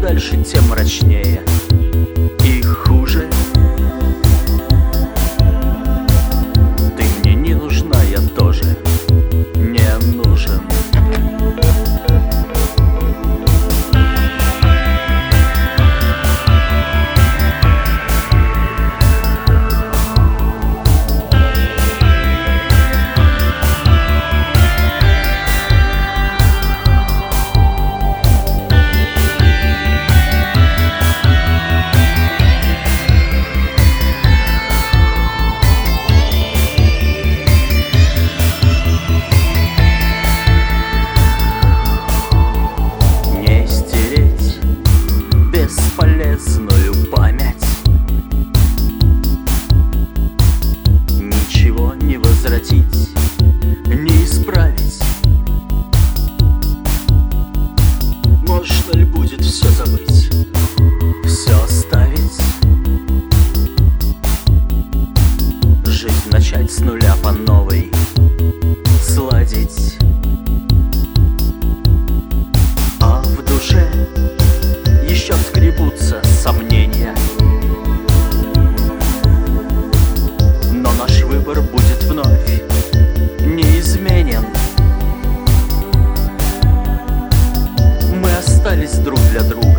дальше, тем мрачнее будет все забыть, друг для друга